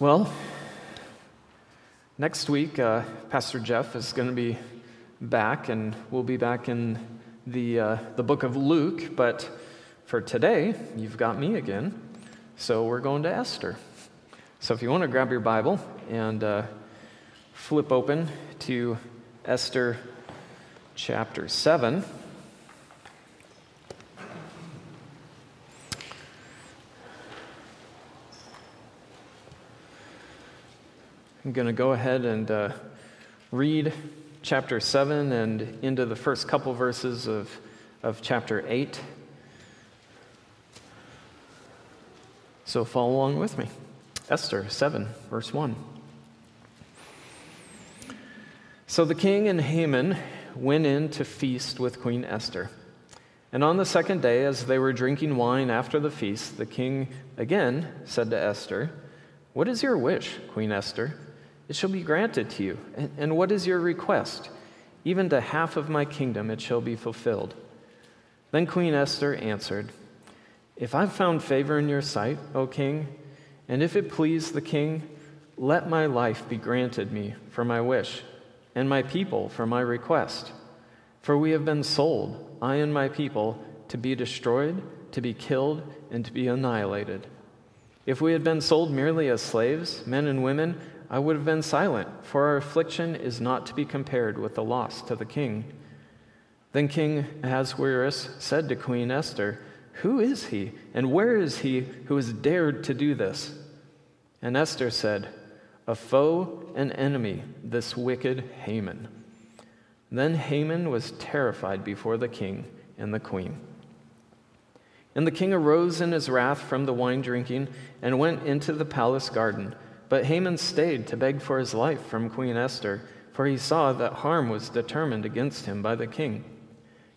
Well, next week, uh, Pastor Jeff is going to be back, and we'll be back in the, uh, the book of Luke. But for today, you've got me again. So we're going to Esther. So if you want to grab your Bible and uh, flip open to Esther chapter 7. I'm going to go ahead and uh, read chapter 7 and into the first couple verses of, of chapter 8. So follow along with me. Esther 7, verse 1. So the king and Haman went in to feast with Queen Esther. And on the second day, as they were drinking wine after the feast, the king again said to Esther, What is your wish, Queen Esther? It shall be granted to you. And, and what is your request? Even to half of my kingdom it shall be fulfilled. Then Queen Esther answered, If I've found favor in your sight, O king, and if it please the king, let my life be granted me for my wish, and my people for my request. For we have been sold, I and my people, to be destroyed, to be killed, and to be annihilated. If we had been sold merely as slaves, men and women, I would have been silent, for our affliction is not to be compared with the loss to the king. Then King Ahasuerus said to Queen Esther, Who is he, and where is he who has dared to do this? And Esther said, A foe and enemy, this wicked Haman. Then Haman was terrified before the king and the queen. And the king arose in his wrath from the wine drinking and went into the palace garden. But Haman stayed to beg for his life from Queen Esther, for he saw that harm was determined against him by the king.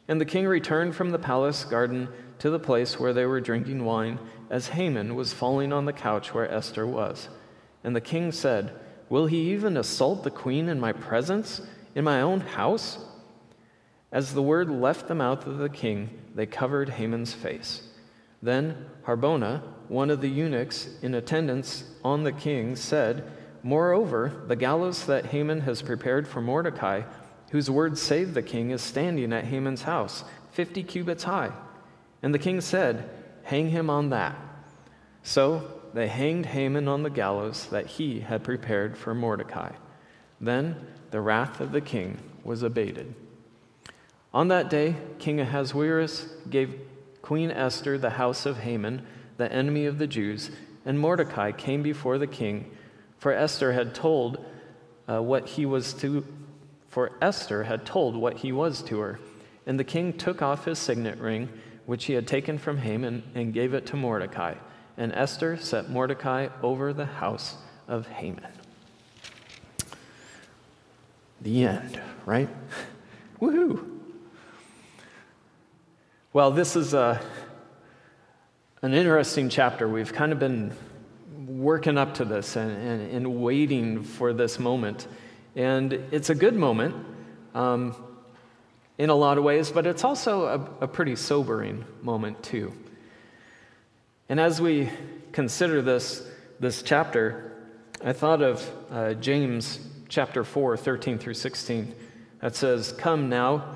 And the king returned from the palace garden to the place where they were drinking wine, as Haman was falling on the couch where Esther was. And the king said, Will he even assault the queen in my presence, in my own house? As the word left the mouth of the king, they covered Haman's face. Then Harbona, one of the eunuchs in attendance on the king, said, Moreover, the gallows that Haman has prepared for Mordecai, whose word saved the king, is standing at Haman's house, fifty cubits high. And the king said, Hang him on that. So they hanged Haman on the gallows that he had prepared for Mordecai. Then the wrath of the king was abated. On that day, King Ahasuerus gave Queen Esther the house of Haman, the enemy of the Jews, and Mordecai came before the king, for Esther had told uh, what he was to for Esther had told what he was to her. And the king took off his signet ring, which he had taken from Haman, and gave it to Mordecai. And Esther set Mordecai over the house of Haman. The end, right? Woohoo! Well, this is a, an interesting chapter. We've kind of been working up to this and, and, and waiting for this moment. And it's a good moment um, in a lot of ways, but it's also a, a pretty sobering moment, too. And as we consider this, this chapter, I thought of uh, James chapter 4, 13 through 16, that says, Come now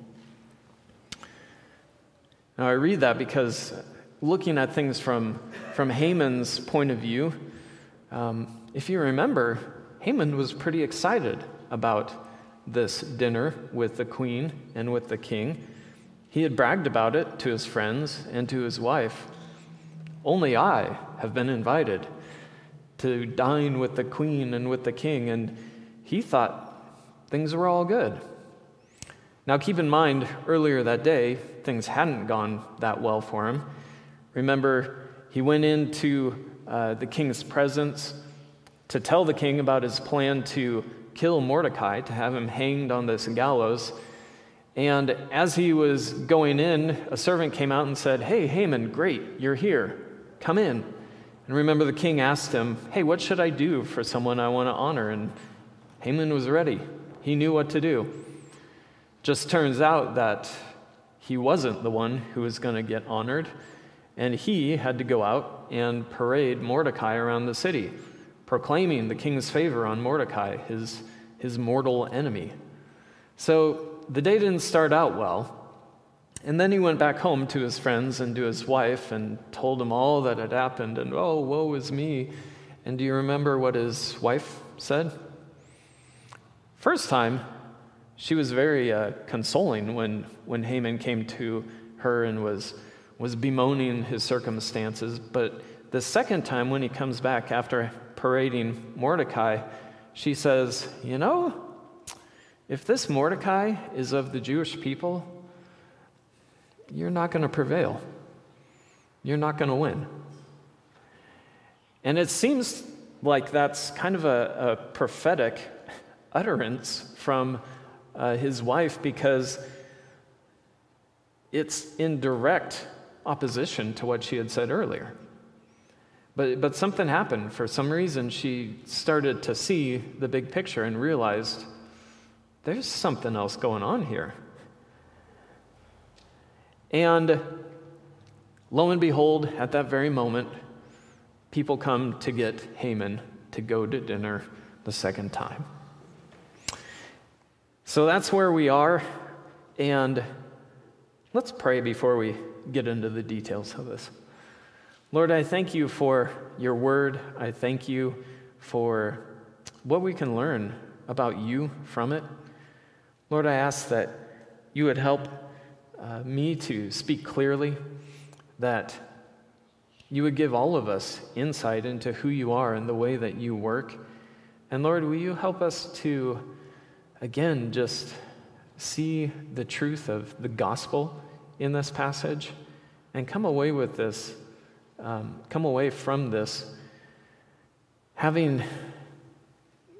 Now, I read that because looking at things from, from Haman's point of view, um, if you remember, Haman was pretty excited about this dinner with the queen and with the king. He had bragged about it to his friends and to his wife. Only I have been invited to dine with the queen and with the king, and he thought things were all good. Now, keep in mind, earlier that day, things hadn't gone that well for him. Remember, he went into uh, the king's presence to tell the king about his plan to kill Mordecai, to have him hanged on this gallows. And as he was going in, a servant came out and said, Hey, Haman, great, you're here. Come in. And remember, the king asked him, Hey, what should I do for someone I want to honor? And Haman was ready. He knew what to do. Just turns out that he wasn't the one who was going to get honored, and he had to go out and parade Mordecai around the city, proclaiming the king's favor on Mordecai, his, his mortal enemy. So the day didn't start out well. And then he went back home to his friends and to his wife and told them all that had happened, and oh, woe is me. And do you remember what his wife said? First time, she was very uh, consoling when, when Haman came to her and was, was bemoaning his circumstances. But the second time, when he comes back after parading Mordecai, she says, You know, if this Mordecai is of the Jewish people, you're not going to prevail. You're not going to win. And it seems like that's kind of a, a prophetic utterance from uh, his wife because it's in direct opposition to what she had said earlier. But, but something happened. For some reason, she started to see the big picture and realized there's something else going on here. And lo and behold, at that very moment, people come to get Haman to go to dinner the second time. So that's where we are. And let's pray before we get into the details of this. Lord, I thank you for your word. I thank you for what we can learn about you from it. Lord, I ask that you would help uh, me to speak clearly, that you would give all of us insight into who you are and the way that you work. And Lord, will you help us to, again, just see the truth of the gospel in this passage and come away with this, um, come away from this having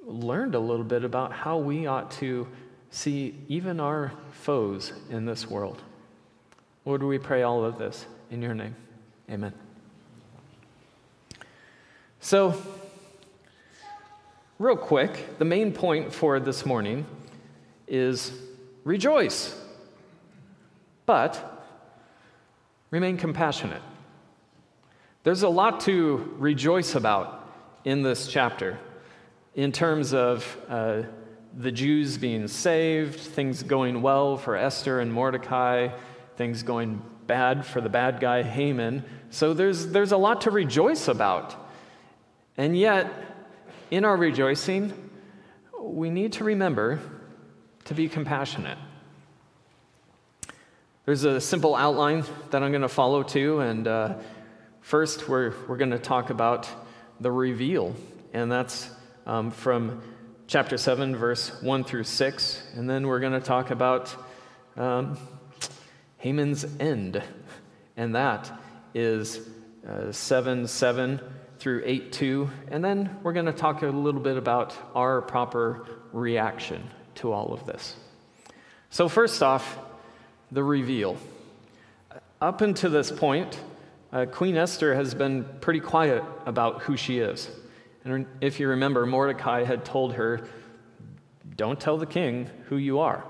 learned a little bit about how we ought to see even our foes in this world. Lord, we pray all of this in your name. Amen. So, real quick, the main point for this morning is rejoice, but remain compassionate. There's a lot to rejoice about in this chapter in terms of uh, the Jews being saved, things going well for Esther and Mordecai, things going bad for the bad guy Haman. So there's, there's a lot to rejoice about. And yet, in our rejoicing, we need to remember to be compassionate. There's a simple outline that I'm going to follow too. And uh, first, we're, we're going to talk about the reveal. And that's um, from chapter 7, verse 1 through 6. And then we're going to talk about um, Haman's end. And that is uh, 7 7 through 8 2. And then we're going to talk a little bit about our proper reaction to all of this. So, first off, the reveal. Up until this point, uh, Queen Esther has been pretty quiet about who she is. And if you remember, Mordecai had told her, Don't tell the king who you are,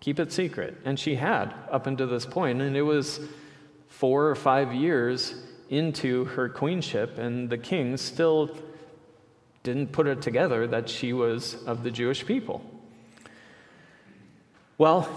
keep it secret. And she had up until this point, and it was four or five years into her queenship, and the king still didn't put it together that she was of the Jewish people. Well,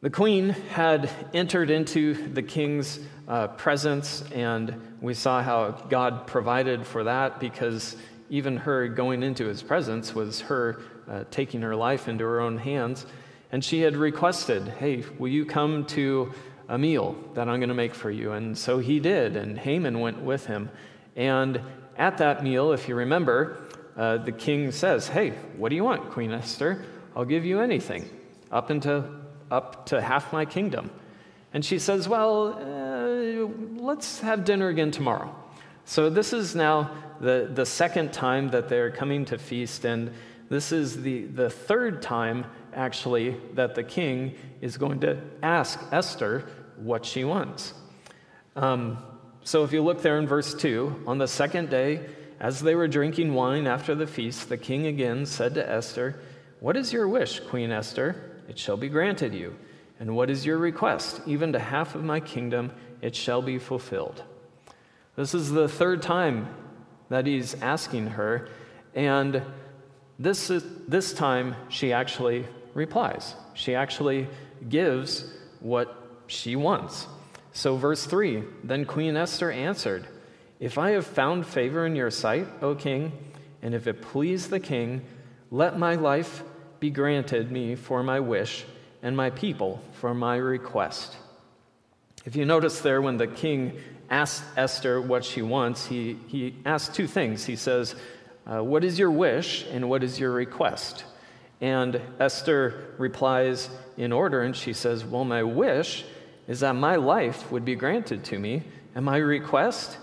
the queen had entered into the king's uh, presence, and we saw how God provided for that because even her going into his presence was her uh, taking her life into her own hands. And she had requested, Hey, will you come to a meal that I'm going to make for you? And so he did, and Haman went with him. And at that meal, if you remember, uh, the king says, Hey, what do you want, Queen Esther? I'll give you anything, up into up to half my kingdom. And she says, Well, uh, let's have dinner again tomorrow. So, this is now the, the second time that they're coming to feast, and this is the, the third time, actually, that the king is going to ask Esther what she wants. Um, so, if you look there in verse 2, on the second day, as they were drinking wine after the feast, the king again said to Esther, What is your wish, Queen Esther? It shall be granted you. And what is your request? Even to half of my kingdom, it shall be fulfilled. This is the third time that he's asking her, and this, is, this time she actually replies. She actually gives what she wants. So, verse 3 Then Queen Esther answered, if I have found favor in your sight, O king, and if it please the king, let my life be granted me for my wish, and my people for my request. If you notice there, when the king asks Esther what she wants, he, he asks two things. He says, uh, What is your wish, and what is your request? And Esther replies in order, and she says, Well, my wish is that my life would be granted to me, and my request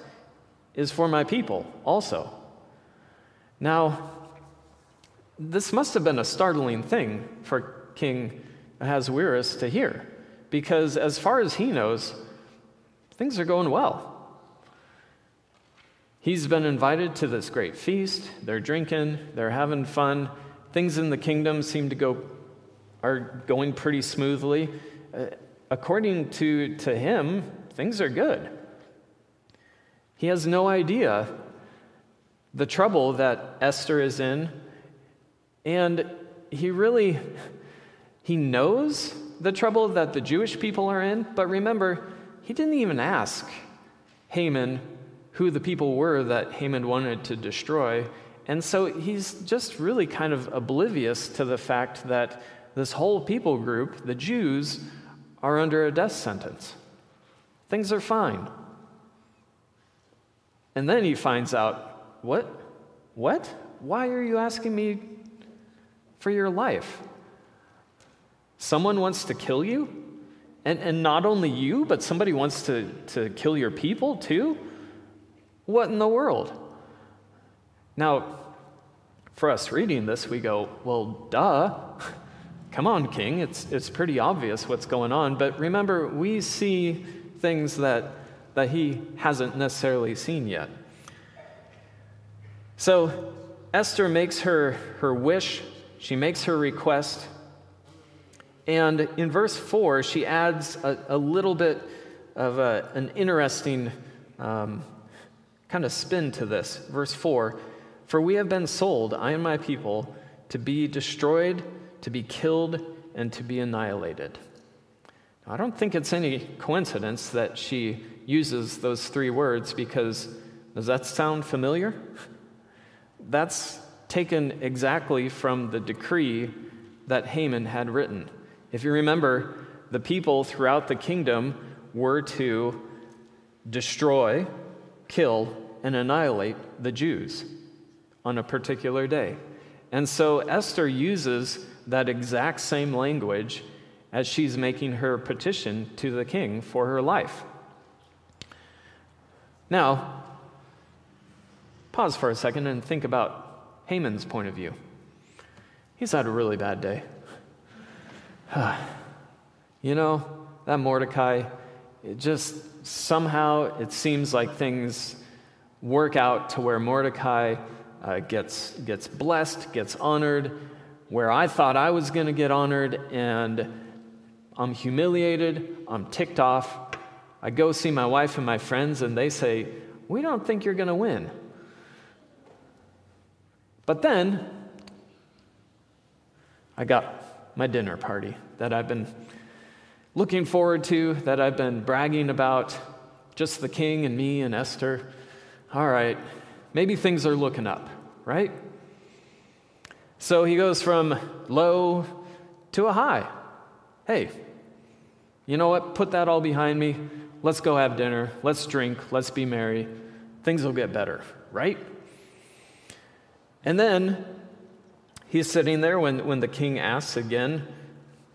is for my people also. Now, this must have been a startling thing for King Ahasuerus to hear, because as far as he knows, things are going well. He's been invited to this great feast. They're drinking, they're having fun. Things in the kingdom seem to go are going pretty smoothly. Uh, According to, to him, things are good. He has no idea the trouble that Esther is in. And he really he knows the trouble that the Jewish people are in, but remember, he didn't even ask Haman who the people were that Haman wanted to destroy. And so he's just really kind of oblivious to the fact that this whole people group, the Jews, are under a death sentence. Things are fine. And then he finds out, what? What? Why are you asking me for your life? Someone wants to kill you? And, and not only you, but somebody wants to, to kill your people too? What in the world? Now, for us reading this, we go, well, duh. Come on, King. It's, it's pretty obvious what's going on. But remember, we see things that that he hasn't necessarily seen yet. So Esther makes her, her wish, she makes her request. And in verse 4, she adds a, a little bit of a, an interesting um, kind of spin to this. Verse 4 For we have been sold, I and my people, to be destroyed, to be killed, and to be annihilated. Now, I don't think it's any coincidence that she uses those three words because does that sound familiar? That's taken exactly from the decree that Haman had written. If you remember, the people throughout the kingdom were to destroy, kill, and annihilate the Jews on a particular day. And so Esther uses that exact same language as she's making her petition to the king for her life. Now, pause for a second and think about Haman's point of view. He's had a really bad day. you know, that Mordecai, it just somehow it seems like things work out to where Mordecai uh, gets, gets blessed, gets honored, where I thought I was going to get honored, and I'm humiliated, I'm ticked off, I go see my wife and my friends, and they say, We don't think you're going to win. But then, I got my dinner party that I've been looking forward to, that I've been bragging about, just the king and me and Esther. All right, maybe things are looking up, right? So he goes from low to a high. Hey, you know what? Put that all behind me. Let's go have dinner. Let's drink. Let's be merry. Things will get better, right? And then he's sitting there when, when the king asks again,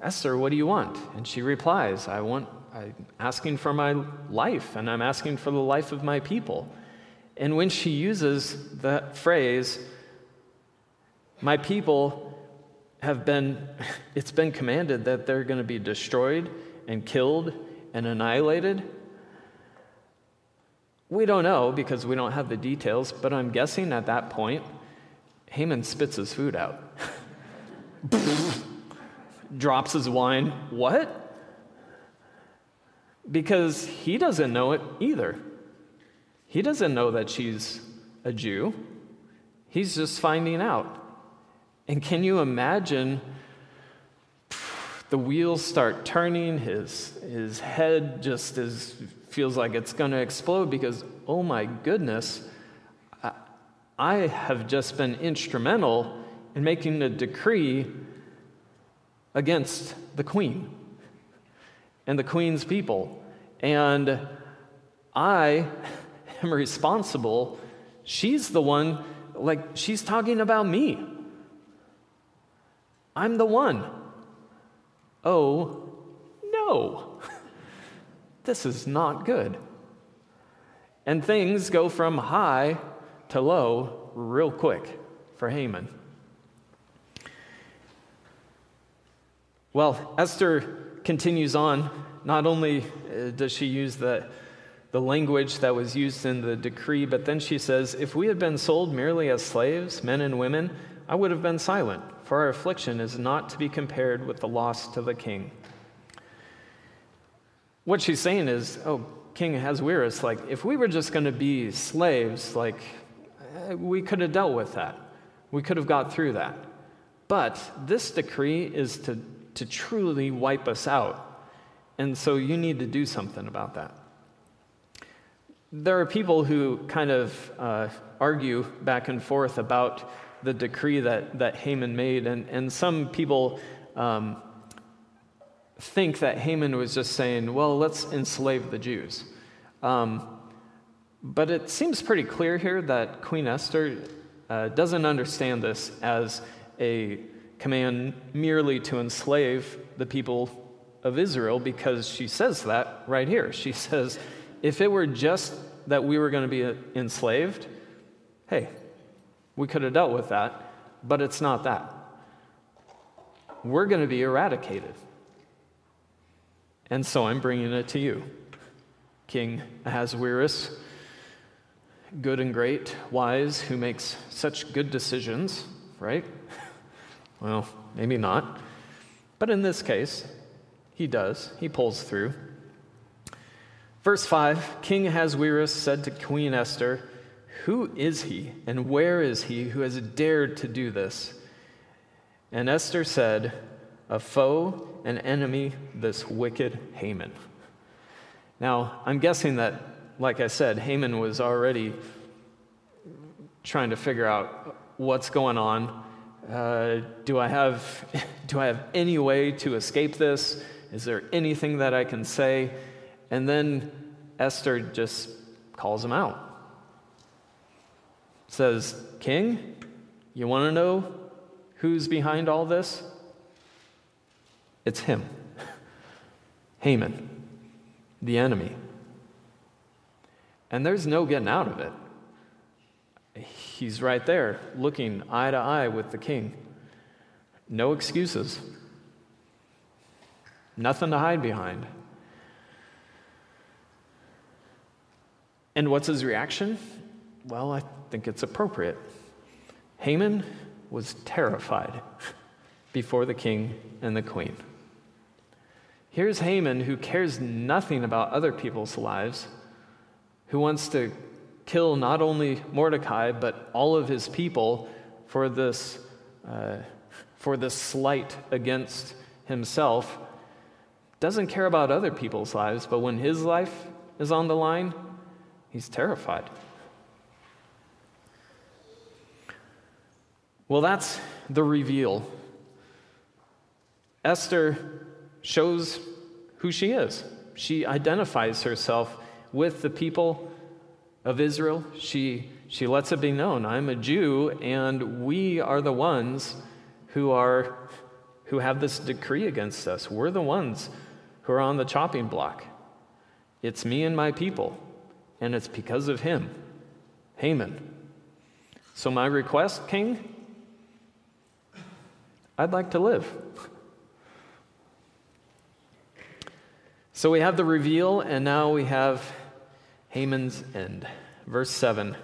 Esther, what do you want? And she replies, I want, I'm asking for my life, and I'm asking for the life of my people. And when she uses that phrase, my people have been, it's been commanded that they're going to be destroyed and killed and annihilated. We don't know because we don't have the details, but I'm guessing at that point, Haman spits his food out, drops his wine. What? Because he doesn't know it either. He doesn't know that she's a Jew. He's just finding out. And can you imagine the wheels start turning, his, his head just is, feels like it's going to explode because, oh my goodness, I, I have just been instrumental in making a decree against the queen and the queen's people. And I am responsible. She's the one, like, she's talking about me. I'm the one. Oh, no. this is not good. And things go from high to low real quick for Haman. Well, Esther continues on. Not only uh, does she use the, the language that was used in the decree, but then she says, If we had been sold merely as slaves, men and women, I would have been silent for our affliction is not to be compared with the loss to the king. What she's saying is, oh, King Ahasuerus, like, if we were just going to be slaves, like, eh, we could have dealt with that. We could have got through that. But this decree is to, to truly wipe us out. And so you need to do something about that. There are people who kind of uh, argue back and forth about the decree that, that Haman made. And, and some people um, think that Haman was just saying, well, let's enslave the Jews. Um, but it seems pretty clear here that Queen Esther uh, doesn't understand this as a command merely to enslave the people of Israel because she says that right here. She says, if it were just that we were going to be enslaved, hey, we could have dealt with that, but it's not that. We're going to be eradicated. And so I'm bringing it to you, King Ahasuerus, good and great, wise, who makes such good decisions, right? Well, maybe not. But in this case, he does. He pulls through. Verse 5 King Ahasuerus said to Queen Esther, who is he and where is he who has dared to do this? And Esther said, A foe, an enemy, this wicked Haman. Now, I'm guessing that, like I said, Haman was already trying to figure out what's going on. Uh, do, I have, do I have any way to escape this? Is there anything that I can say? And then Esther just calls him out says, King, you want to know who's behind all this? It's him, Haman, the enemy. And there's no getting out of it. He's right there, looking eye to eye with the king. No excuses, nothing to hide behind. And what's his reaction? Well, I think it's appropriate. Haman was terrified before the king and the queen. Here's Haman who cares nothing about other people's lives, who wants to kill not only Mordecai, but all of his people for this, uh, for this slight against himself. Doesn't care about other people's lives, but when his life is on the line, he's terrified. Well, that's the reveal. Esther shows who she is. She identifies herself with the people of Israel. She, she lets it be known I'm a Jew, and we are the ones who, are, who have this decree against us. We're the ones who are on the chopping block. It's me and my people, and it's because of him. Haman. So, my request, King, I'd like to live. So we have the reveal, and now we have Haman's end. Verse 7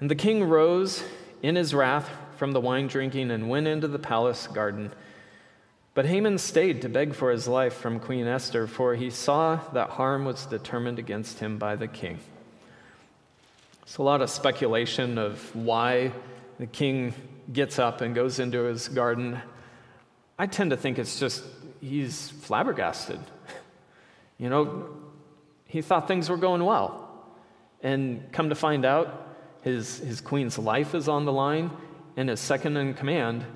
And the king rose in his wrath from the wine drinking and went into the palace garden. But Haman stayed to beg for his life from Queen Esther, for he saw that harm was determined against him by the king. It's a lot of speculation of why the king gets up and goes into his garden. I tend to think it's just he's flabbergasted. You know, he thought things were going well. And come to find out, his, his queen's life is on the line, and his second in command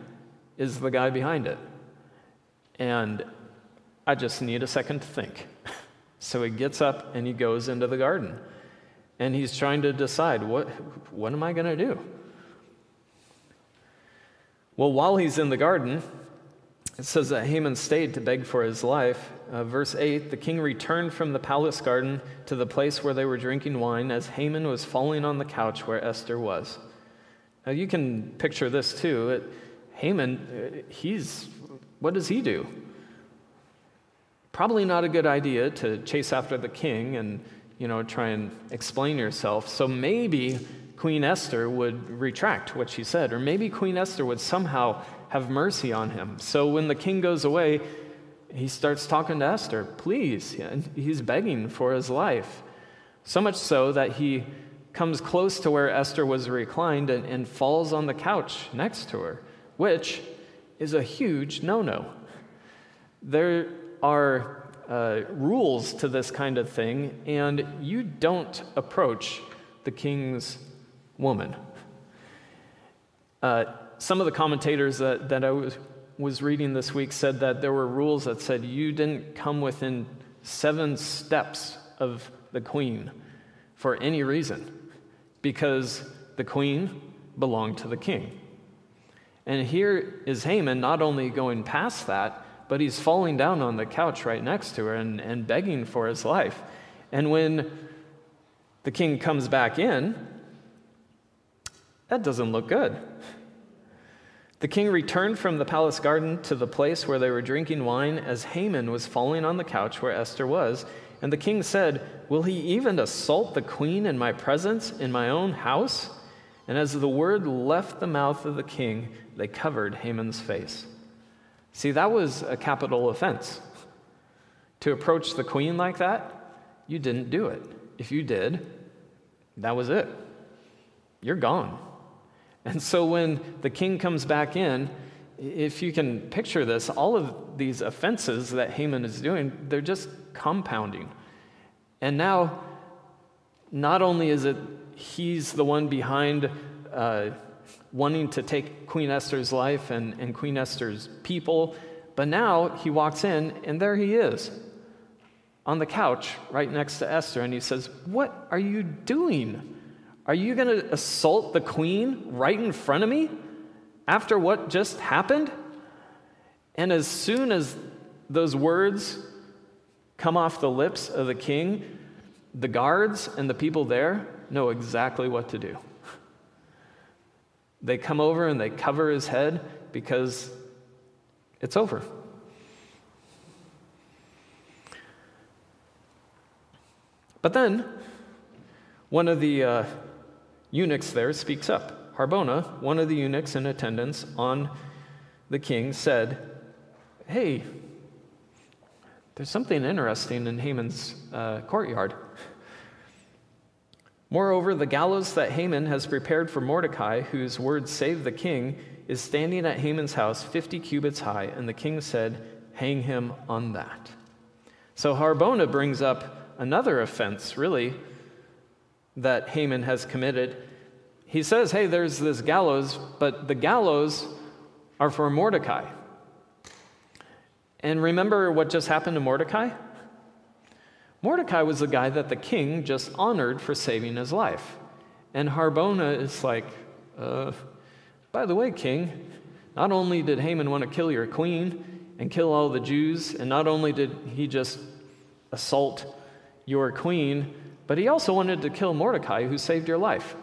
is the guy behind it. And I just need a second to think. So he gets up and he goes into the garden. And he's trying to decide what, what am I going to do? Well, while he's in the garden, it says that Haman stayed to beg for his life. Uh, verse 8 The king returned from the palace garden to the place where they were drinking wine as Haman was falling on the couch where Esther was. Now you can picture this too. It, Haman, uh, he's, what does he do? Probably not a good idea to chase after the king and, you know, try and explain yourself. So maybe Queen Esther would retract what she said, or maybe Queen Esther would somehow have mercy on him. So when the king goes away, he starts talking to Esther, please. And he's begging for his life. So much so that he comes close to where Esther was reclined and, and falls on the couch next to her, which is a huge no no. There are uh, rules to this kind of thing, and you don't approach the king's woman. Uh, some of the commentators that, that I was, was reading this week said that there were rules that said you didn't come within seven steps of the queen for any reason because the queen belonged to the king. And here is Haman not only going past that, but he's falling down on the couch right next to her and, and begging for his life. And when the king comes back in, that doesn't look good. The king returned from the palace garden to the place where they were drinking wine as Haman was falling on the couch where Esther was. And the king said, Will he even assault the queen in my presence, in my own house? And as the word left the mouth of the king, they covered Haman's face. See, that was a capital offense. To approach the queen like that, you didn't do it. If you did, that was it. You're gone. And so when the king comes back in, if you can picture this, all of these offenses that Haman is doing, they're just compounding. And now, not only is it he's the one behind uh, wanting to take Queen Esther's life and, and Queen Esther's people, but now he walks in and there he is on the couch right next to Esther, and he says, What are you doing? Are you going to assault the queen right in front of me after what just happened? And as soon as those words come off the lips of the king, the guards and the people there know exactly what to do. They come over and they cover his head because it's over. But then, one of the uh, eunuchs there speaks up. Harbona, one of the eunuchs in attendance on the king, said, Hey, there's something interesting in Haman's uh, courtyard. Moreover, the gallows that Haman has prepared for Mordecai, whose words saved the king, is standing at Haman's house 50 cubits high, and the king said, Hang him on that. So Harbona brings up another offense, really, that Haman has committed. He says, hey, there's this gallows, but the gallows are for Mordecai. And remember what just happened to Mordecai? Mordecai was the guy that the king just honored for saving his life. And Harbona is like, uh, by the way, king, not only did Haman want to kill your queen and kill all the Jews, and not only did he just assault your queen, but he also wanted to kill Mordecai, who saved your life.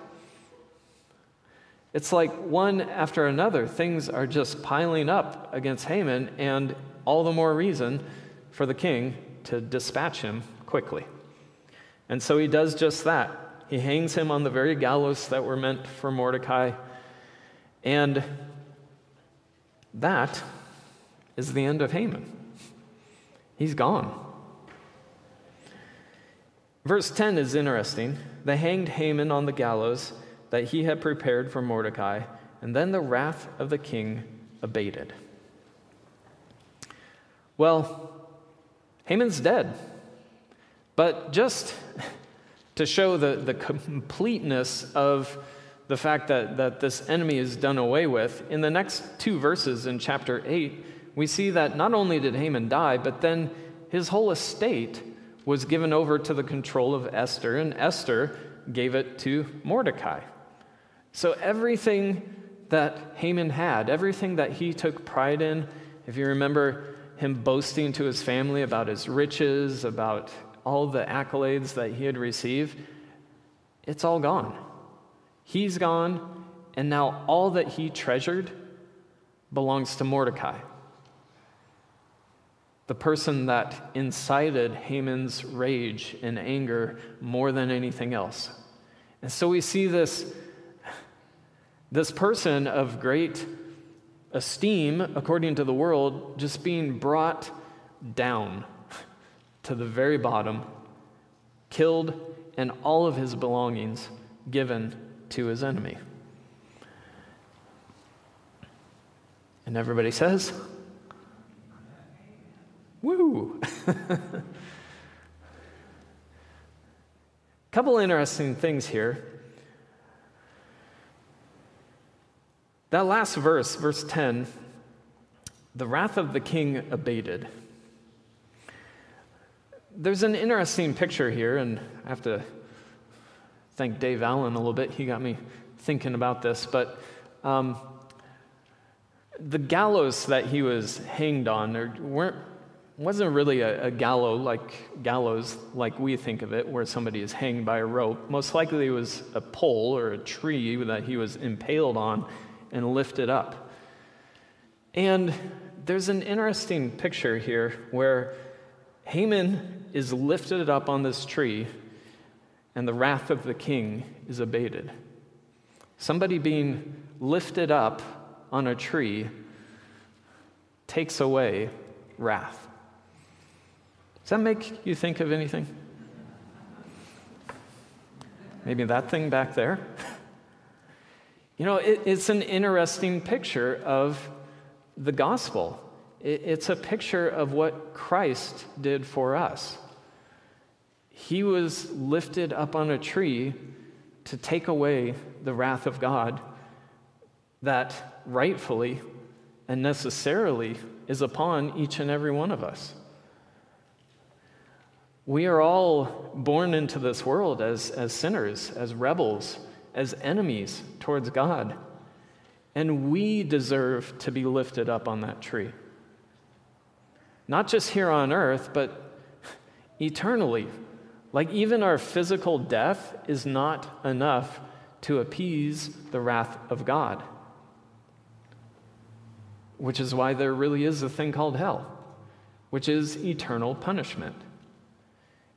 It's like one after another, things are just piling up against Haman, and all the more reason for the king to dispatch him quickly. And so he does just that. He hangs him on the very gallows that were meant for Mordecai. And that is the end of Haman. He's gone. Verse 10 is interesting. They hanged Haman on the gallows that he had prepared for Mordecai, and then the wrath of the king abated. Well, Haman's dead. But just to show the, the completeness of the fact that, that this enemy is done away with, in the next two verses in chapter 8, we see that not only did Haman die, but then his whole estate was given over to the control of Esther, and Esther gave it to Mordecai. So everything that Haman had, everything that he took pride in, if you remember him boasting to his family about his riches, about all the accolades that he had received, it's all gone. He's gone, and now all that he treasured belongs to Mordecai the person that incited Haman's rage and anger more than anything else. And so we see this, this person of great esteem, according to the world, just being brought down to the very bottom, killed, and all of his belongings given to his enemy. And everybody says, Woo! Couple interesting things here. That last verse, verse 10, the wrath of the king abated. There's an interesting picture here, and I have to thank Dave Allen a little bit. He got me thinking about this. But um, the gallows that he was hanged on weren't wasn't really a, a like gallows like we think of it, where somebody is hanged by a rope. Most likely, it was a pole or a tree that he was impaled on and lifted up. And there's an interesting picture here where Haman is lifted up on this tree, and the wrath of the king is abated. Somebody being lifted up on a tree takes away wrath. Does that make you think of anything? Maybe that thing back there? You know, it, it's an interesting picture of the gospel. It, it's a picture of what Christ did for us. He was lifted up on a tree to take away the wrath of God that rightfully and necessarily is upon each and every one of us. We are all born into this world as, as sinners, as rebels, as enemies towards God. And we deserve to be lifted up on that tree. Not just here on earth, but eternally. Like, even our physical death is not enough to appease the wrath of God. Which is why there really is a thing called hell, which is eternal punishment.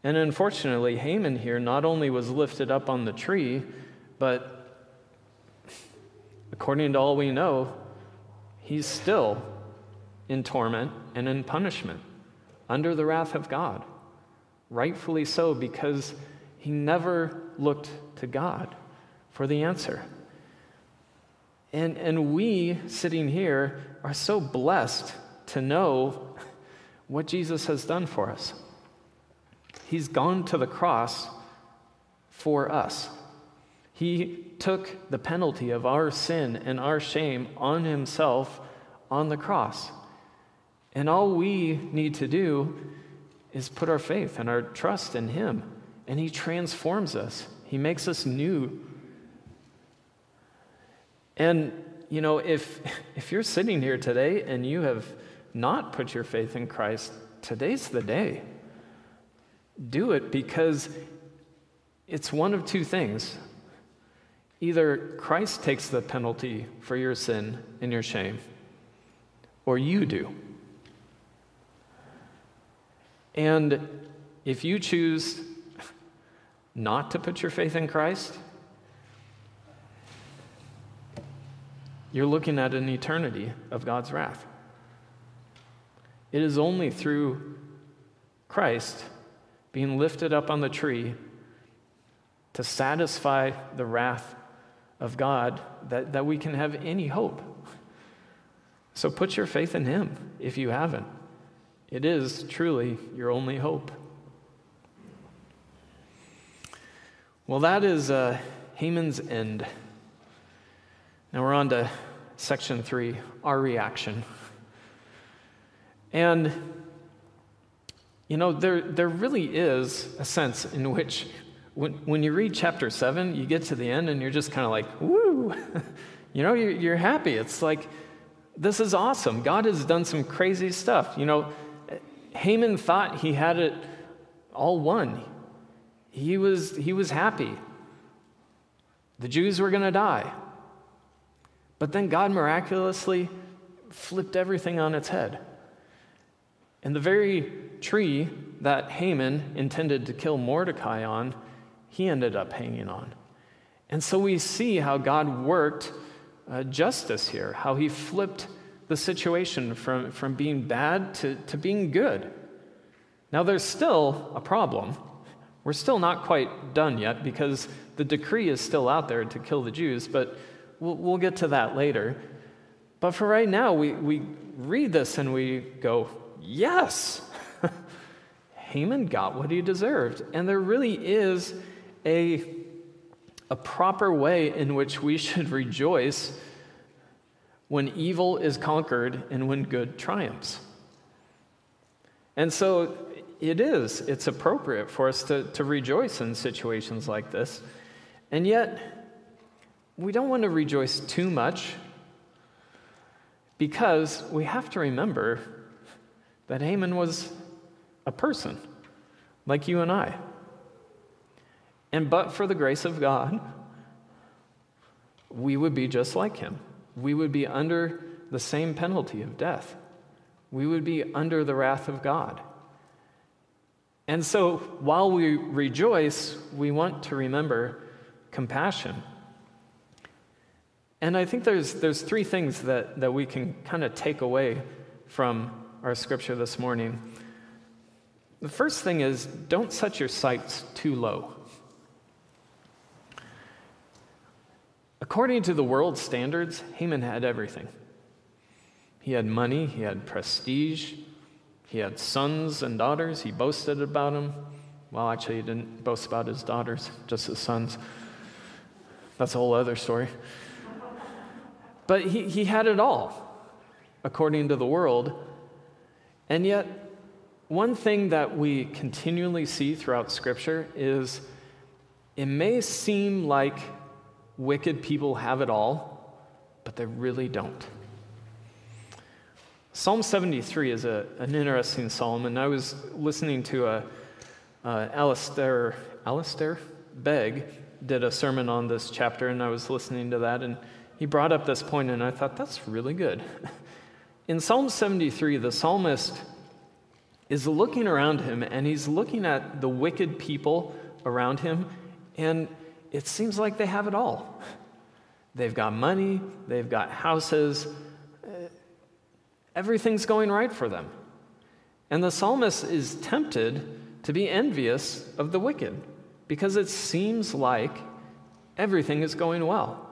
And unfortunately, Haman here not only was lifted up on the tree, but according to all we know, he's still in torment and in punishment under the wrath of God. Rightfully so, because he never looked to God for the answer. And, and we sitting here are so blessed to know what Jesus has done for us. He's gone to the cross for us. He took the penalty of our sin and our shame on himself on the cross. And all we need to do is put our faith and our trust in him. And he transforms us, he makes us new. And, you know, if, if you're sitting here today and you have not put your faith in Christ, today's the day do it because it's one of two things. Either Christ takes the penalty for your sin and your shame, or you do. And if you choose not to put your faith in Christ, you're looking at an eternity of God's wrath. It is only through Christ being lifted up on the tree to satisfy the wrath of God that, that we can have any hope. So put your faith in Him if you haven't. It is truly your only hope. Well, that is uh, Haman's end. Now we're on to section three our reaction. And, you know, there, there really is a sense in which when, when you read chapter seven, you get to the end and you're just kind of like, woo, you know, you're, you're happy. It's like, this is awesome. God has done some crazy stuff. You know, Haman thought he had it all won. He was, he was happy. The Jews were going to die. But then God miraculously flipped everything on its head. And the very tree that Haman intended to kill Mordecai on, he ended up hanging on. And so we see how God worked uh, justice here, how he flipped the situation from, from being bad to, to being good. Now, there's still a problem. We're still not quite done yet because the decree is still out there to kill the Jews, but we'll, we'll get to that later. But for right now, we, we read this and we go, yes, Haman got what he deserved. And there really is a, a proper way in which we should rejoice when evil is conquered and when good triumphs. And so it is, it's appropriate for us to, to rejoice in situations like this. And yet, we don't want to rejoice too much because we have to remember that Haman was a person like you and I. And but for the grace of God, we would be just like him. We would be under the same penalty of death. We would be under the wrath of God. And so while we rejoice, we want to remember compassion. And I think there's, there's three things that, that we can kind of take away from our scripture this morning. The first thing is don't set your sights too low. According to the world's standards, Haman had everything. He had money, he had prestige, he had sons and daughters. He boasted about them. Well, actually, he didn't boast about his daughters, just his sons. That's a whole other story. But he, he had it all, according to the world. And yet, one thing that we continually see throughout Scripture is it may seem like wicked people have it all, but they really don't. Psalm 73 is a, an interesting psalm, and I was listening to a, uh, Alistair, Alistair Begg did a sermon on this chapter, and I was listening to that, and he brought up this point, and I thought, that's really good. In Psalm 73, the psalmist is looking around him and he's looking at the wicked people around him, and it seems like they have it all. They've got money, they've got houses, everything's going right for them. And the psalmist is tempted to be envious of the wicked because it seems like everything is going well.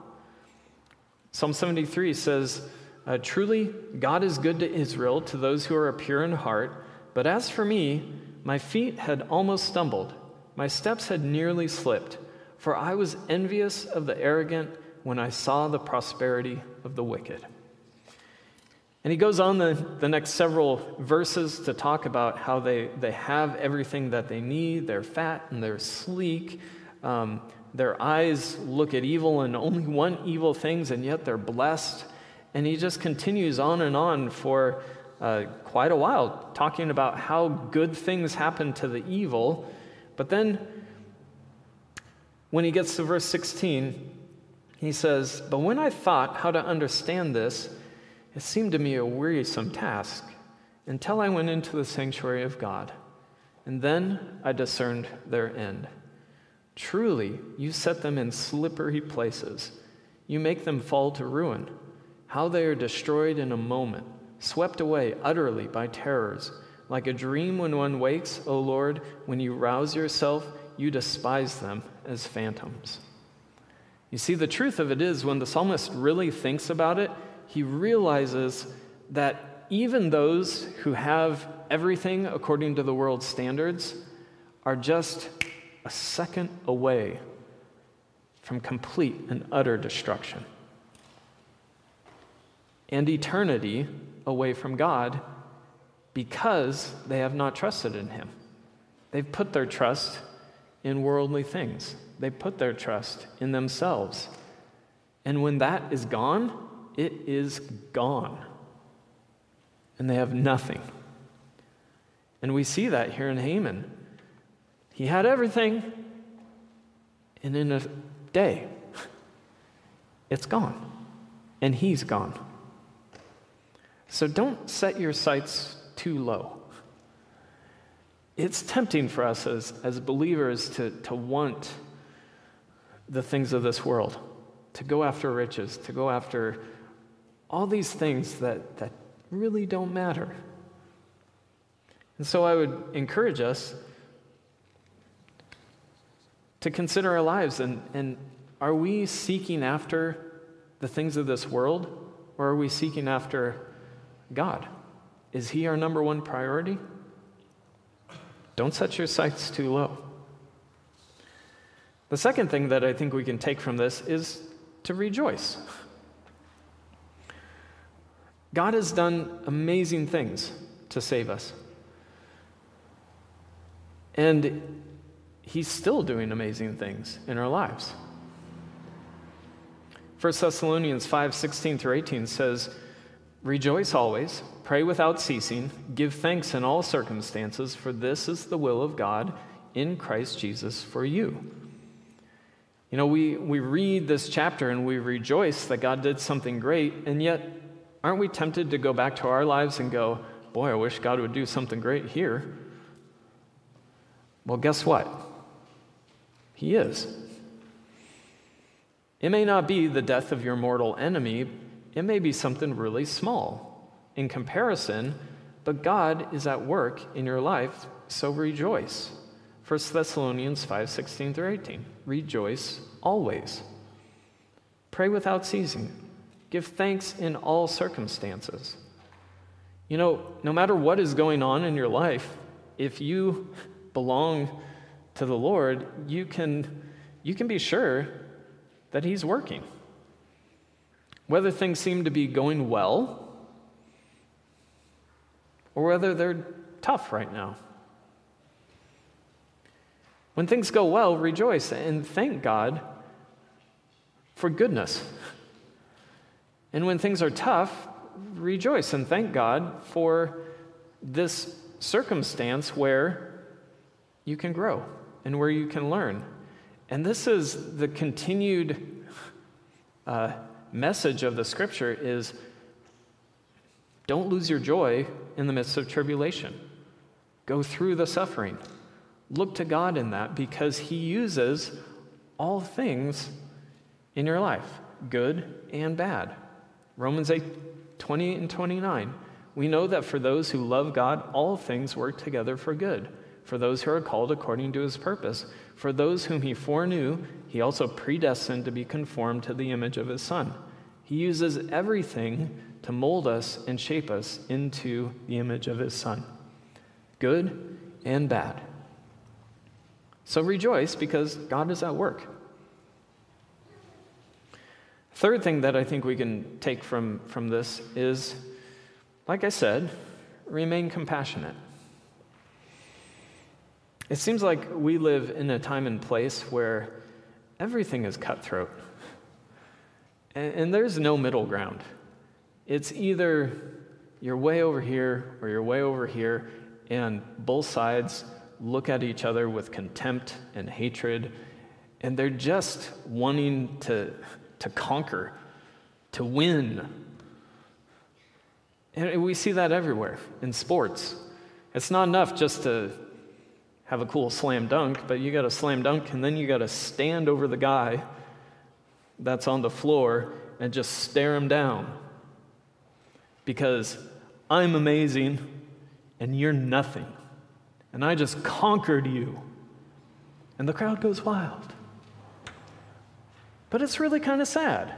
Psalm 73 says, uh, Truly, God is good to Israel, to those who are pure in heart. But as for me, my feet had almost stumbled, my steps had nearly slipped, for I was envious of the arrogant when I saw the prosperity of the wicked. And he goes on the, the next several verses to talk about how they, they have everything that they need. They're fat and they're sleek. Um, their eyes look at evil and only want evil things, and yet they're blessed. And he just continues on and on for uh, quite a while, talking about how good things happen to the evil. But then when he gets to verse 16, he says, But when I thought how to understand this, it seemed to me a wearisome task until I went into the sanctuary of God. And then I discerned their end. Truly, you set them in slippery places. You make them fall to ruin. How they are destroyed in a moment, swept away utterly by terrors. Like a dream when one wakes, O Lord, when you rouse yourself, you despise them as phantoms. You see, the truth of it is, when the psalmist really thinks about it, he realizes that even those who have everything according to the world's standards are just a second away from complete and utter destruction. And eternity away from God because they have not trusted in Him. They've put their trust in worldly things, they put their trust in themselves. And when that is gone, it is gone. And they have nothing. And we see that here in Haman. He had everything, and in a day, it's gone. And he's gone. So don't set your sights too low. It's tempting for us as, as believers to, to want the things of this world, to go after riches, to go after all these things that, that really don't matter. And so I would encourage us to consider our lives and, and are we seeking after the things of this world or are we seeking after God? Is He our number one priority? Don't set your sights too low. The second thing that I think we can take from this is to rejoice. God has done amazing things to save us. And He's still doing amazing things in our lives. 1 Thessalonians 5 16 through 18 says, Rejoice always, pray without ceasing, give thanks in all circumstances, for this is the will of God in Christ Jesus for you. You know, we, we read this chapter and we rejoice that God did something great, and yet aren't we tempted to go back to our lives and go, Boy, I wish God would do something great here? Well, guess what? He is. It may not be the death of your mortal enemy, it may be something really small in comparison, but God is at work in your life, so rejoice. 1 Thessalonians 5 16 through 18. Rejoice always. Pray without ceasing. Give thanks in all circumstances. You know, no matter what is going on in your life, if you belong to the Lord, you can, you can be sure that He's working. Whether things seem to be going well or whether they're tough right now. When things go well, rejoice and thank God for goodness. And when things are tough, rejoice and thank God for this circumstance where you can grow and where you can learn. And this is the continued uh, message of the scripture is don't lose your joy in the midst of tribulation. Go through the suffering. Look to God in that because He uses all things in your life, good and bad. Romans 8 20 and 29. We know that for those who love God, all things work together for good, for those who are called according to His purpose. For those whom He foreknew, He also predestined to be conformed to the image of His Son. He uses everything to mold us and shape us into the image of His Son, good and bad. So rejoice because God is at work. Third thing that I think we can take from, from this is, like I said, remain compassionate. It seems like we live in a time and place where everything is cutthroat. And, and there's no middle ground. It's either you're way over here or you're way over here, and both sides look at each other with contempt and hatred, and they're just wanting to, to conquer, to win. And we see that everywhere in sports. It's not enough just to have a cool slam dunk, but you got to slam dunk and then you got to stand over the guy that's on the floor and just stare him down. Because I'm amazing and you're nothing. And I just conquered you. And the crowd goes wild. But it's really kind of sad.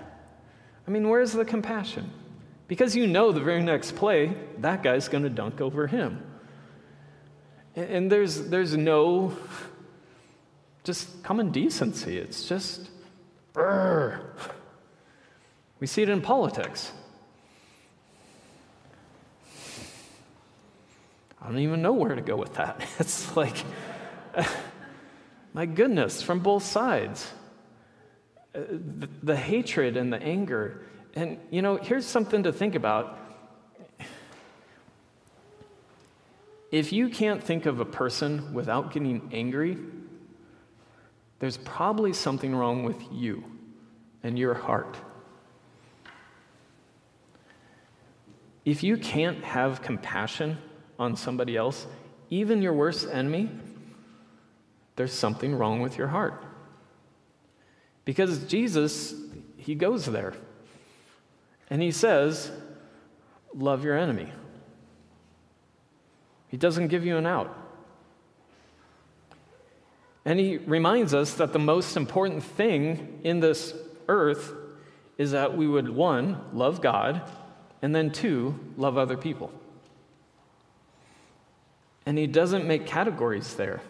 I mean, where's the compassion? Because you know the very next play, that guy's going to dunk over him. And there's, there's no just common decency. It's just, we see it in politics. I don't even know where to go with that. It's like, my goodness, from both sides. Uh, the, the hatred and the anger. And, you know, here's something to think about. If you can't think of a person without getting angry, there's probably something wrong with you and your heart. If you can't have compassion on somebody else, even your worst enemy, there's something wrong with your heart. Because Jesus, he goes there and he says, Love your enemy. He doesn't give you an out. And he reminds us that the most important thing in this earth is that we would, one, love God, and then two, love other people. And he doesn't make categories there.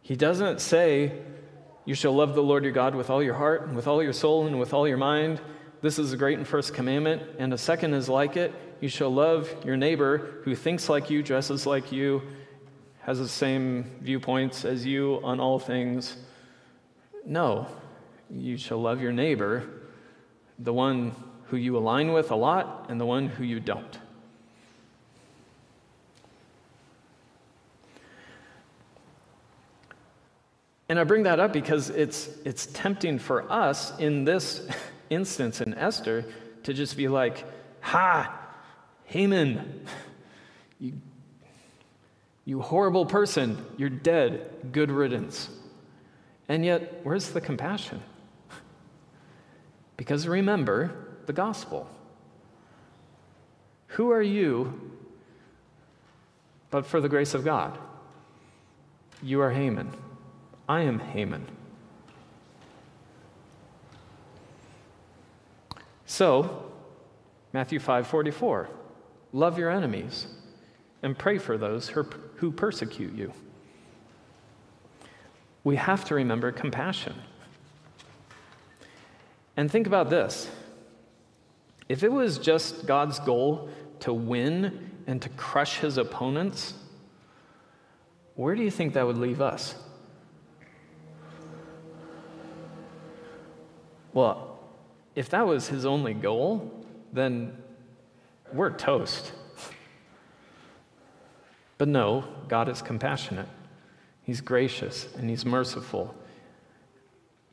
He doesn't say, You shall love the Lord your God with all your heart, and with all your soul, and with all your mind. This is the great and first commandment. And a second is like it you shall love your neighbor who thinks like you, dresses like you, has the same viewpoints as you on all things. No, you shall love your neighbor, the one who you align with a lot and the one who you don't. And I bring that up because it's, it's tempting for us in this instance in Esther to just be like, Ha, Haman, you, you horrible person, you're dead, good riddance. And yet, where's the compassion? Because remember the gospel. Who are you but for the grace of God? You are Haman. I am Haman. So, Matthew 5:44, love your enemies and pray for those who persecute you. We have to remember compassion. And think about this. If it was just God's goal to win and to crush his opponents, where do you think that would leave us? Well, if that was his only goal, then we're toast. But no, God is compassionate. He's gracious and He's merciful.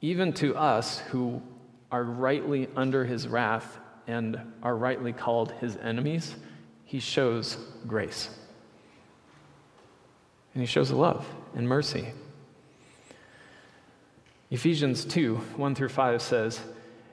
Even to us who are rightly under His wrath and are rightly called His enemies, He shows grace. And He shows love and mercy. Ephesians 2 1 through 5 says,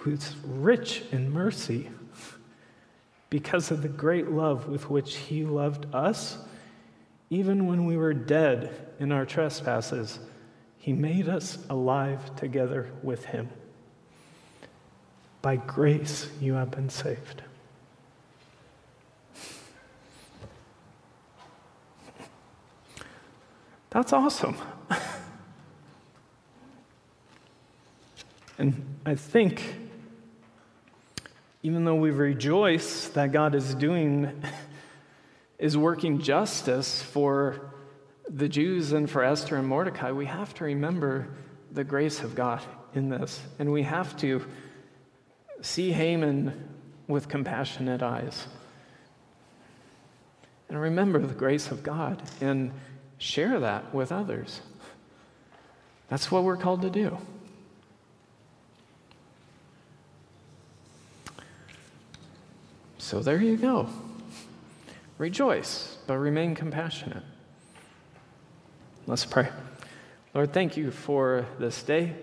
who's rich in mercy, because of the great love with which He loved us, even when we were dead in our trespasses, He made us alive together with Him. By grace, you have been saved. That's awesome. And I think, even though we rejoice that God is doing, is working justice for the Jews and for Esther and Mordecai, we have to remember the grace of God in this. And we have to see Haman with compassionate eyes. And remember the grace of God and share that with others. That's what we're called to do. So there you go. Rejoice, but remain compassionate. Let's pray. Lord, thank you for this day.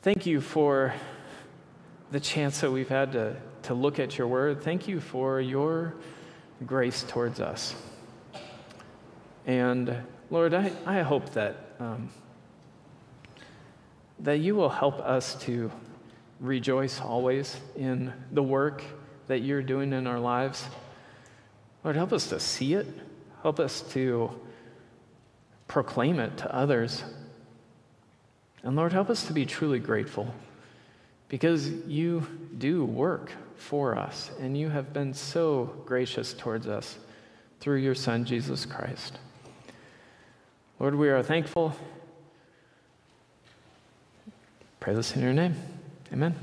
Thank you for the chance that we've had to, to look at your word. Thank you for your grace towards us. And Lord, I, I hope that, um, that you will help us to rejoice always in the work that you're doing in our lives. Lord, help us to see it. Help us to proclaim it to others. And Lord, help us to be truly grateful because you do work for us and you have been so gracious towards us through your Son, Jesus Christ. Lord, we are thankful. Pray this in your name. Amen.